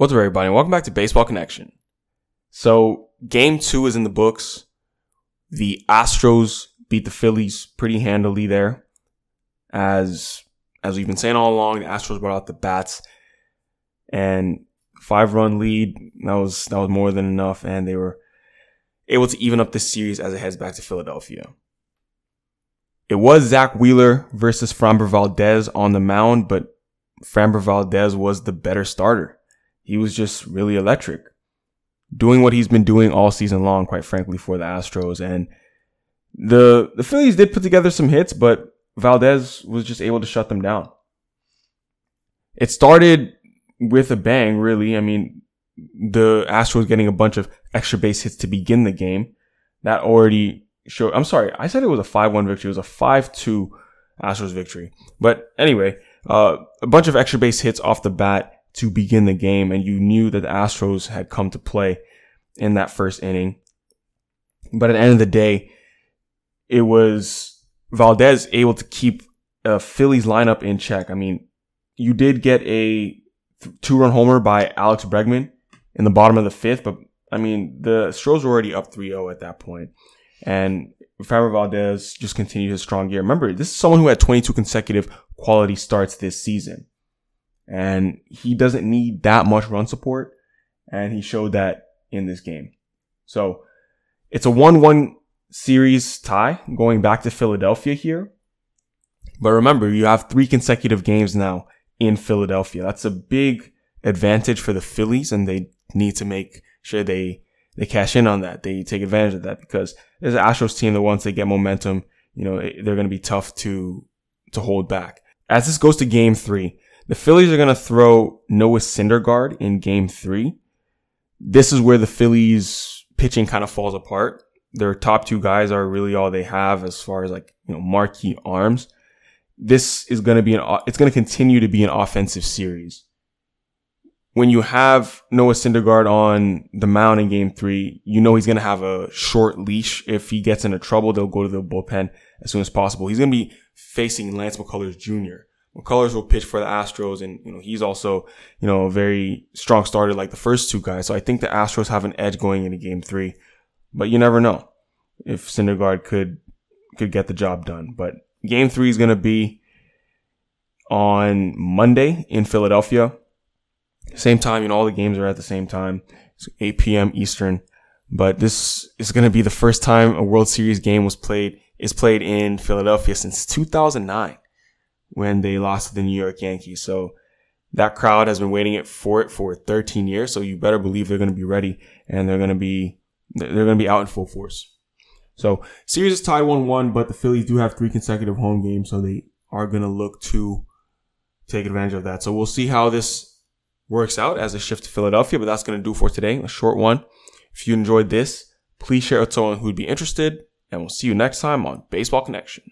What's up, everybody? Welcome back to Baseball Connection. So, game two is in the books. The Astros beat the Phillies pretty handily there. As, as we've been saying all along, the Astros brought out the bats and five run lead. That was, that was more than enough. And they were able to even up the series as it heads back to Philadelphia. It was Zack Wheeler versus Framber Valdez on the mound, but Framber Valdez was the better starter he was just really electric, doing what he's been doing all season long, quite frankly, for the Astros. And the the Phillies did put together some hits, but Valdez was just able to shut them down. It started with a bang, really. I mean, the Astros getting a bunch of extra base hits to begin the game. That already showed. I'm sorry, I said it was a 5-1 victory. It was a 5-2 Astros victory. But anyway, uh, a bunch of extra base hits off the bat to begin the game, and you knew that the Astros had come to play in that first inning. But at the end of the day, it was Valdez able to keep uh, a Phillies lineup in check. I mean, you did get a two run homer by Alex Bregman in the bottom of the fifth, but I mean, the Stros were already up 3-0 at that point. And Framber Valdez just continued his strong year. Remember, this is someone who had 22 consecutive quality starts this season and he doesn't need that much run support. And he showed that in this game. So it's a 1-1 series tie going back to Philadelphia here. But remember, you have three consecutive games now in Philadelphia. That's a big advantage for the Phillies and they need to make sure they, they cash in on that. They take advantage of that because there's an Astros team that once they get momentum, you know, they're going to be tough to, to hold back. As this goes to game three, the Phillies are going to throw Noah Syndergaard in game three. This is where the Phillies pitching kind of falls apart. Their top two guys are really all they have as far as like, you know, marquee arms. This is going to be an, it's going to continue to be an offensive series. When you have Noah Syndergaard on the mound in game three, you know he's going to have a short leash. If he gets into trouble, they'll go to the bullpen as soon as possible. He's going to be facing Lance McCullers Jr. McCullers will pitch for the Astros, and you know he's also you know a very strong starter like the first two guys. So I think the Astros have an edge going into Game Three, but you never know if Syndergaard could could get the job done. But Game Three is going to be on Monday in Philadelphia. Same time, you know all the games are at the same time. It's 8 p.m. Eastern. But this is going to be the first time a World Series game was played is played in Philadelphia since 2009 when they lost to the New York Yankees. So that crowd has been waiting it for it for 13 years. So you better believe they're going to be ready and they're going to be, they're going to be out in full force. So series is tied 1-1, but the Phillies do have three consecutive home games. So they are going to look to take advantage of that. So we'll see how this works out as a shift to Philadelphia, but that's going to do for today. A short one. If you enjoyed this, please share it with someone who'd be interested and we'll see you next time on Baseball Connection.